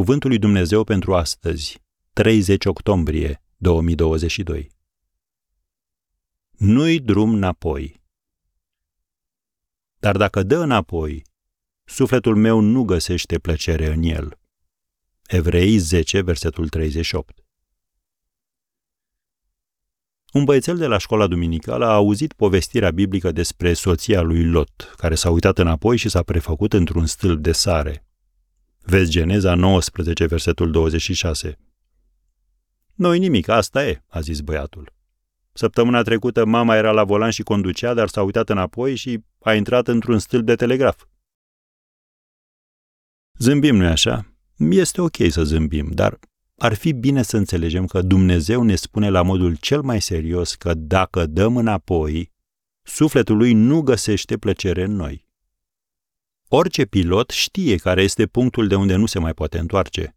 Cuvântul lui Dumnezeu pentru astăzi, 30 octombrie 2022. Nu-i drum înapoi. Dar dacă dă înapoi, sufletul meu nu găsește plăcere în el. Evrei 10, versetul 38. Un băiețel de la școala duminicală a auzit povestirea biblică despre soția lui Lot, care s-a uitat înapoi și s-a prefăcut într-un stâlp de sare. Vezi Geneza 19, versetul 26. Noi nimic, asta e, a zis băiatul. Săptămâna trecută mama era la volan și conducea, dar s-a uitat înapoi și a intrat într-un stâlp de telegraf. Zâmbim, nu așa? Este ok să zâmbim, dar ar fi bine să înțelegem că Dumnezeu ne spune la modul cel mai serios că dacă dăm înapoi, sufletul lui nu găsește plăcere în noi. Orice pilot știe care este punctul de unde nu se mai poate întoarce.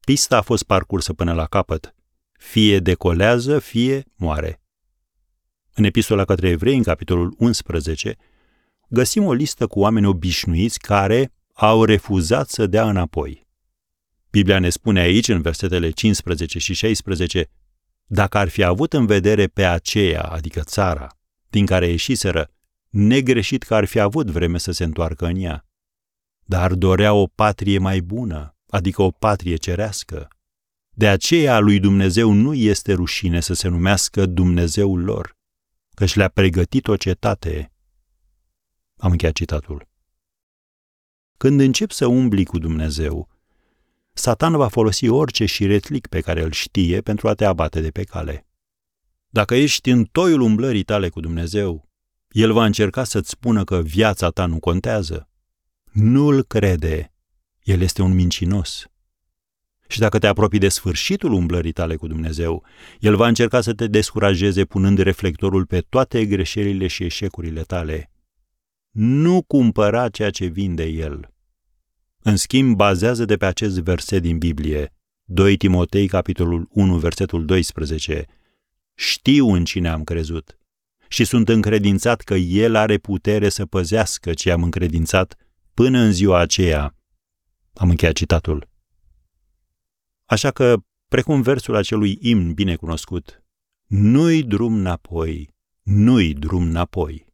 Pista a fost parcursă până la capăt. Fie decolează, fie moare. În epistola către evrei, în capitolul 11, găsim o listă cu oameni obișnuiți care au refuzat să dea înapoi. Biblia ne spune aici, în versetele 15 și 16, dacă ar fi avut în vedere pe aceea, adică țara, din care ieșiseră, negreșit că ar fi avut vreme să se întoarcă în ea. Dar dorea o patrie mai bună, adică o patrie cerească. De aceea lui Dumnezeu nu este rușine să se numească Dumnezeul lor, căci le-a pregătit o cetate. Am încheiat citatul. Când încep să umbli cu Dumnezeu, Satan va folosi orice șiretlic pe care îl știe pentru a te abate de pe cale. Dacă ești în toiul umblării tale cu Dumnezeu, el va încerca să-ți spună că viața ta nu contează. Nu-l crede. El este un mincinos. Și dacă te apropii de sfârșitul umblării tale cu Dumnezeu, El va încerca să te descurajeze punând reflectorul pe toate greșelile și eșecurile tale. Nu cumpăra ceea ce vinde El. În schimb, bazează de pe acest verset din Biblie, 2 Timotei, capitolul 1, versetul 12. Știu în cine am crezut și sunt încredințat că El are putere să păzească ce am încredințat până în ziua aceea. Am încheiat citatul. Așa că, precum versul acelui imn bine cunoscut, nu-i drum înapoi, nu-i drum înapoi.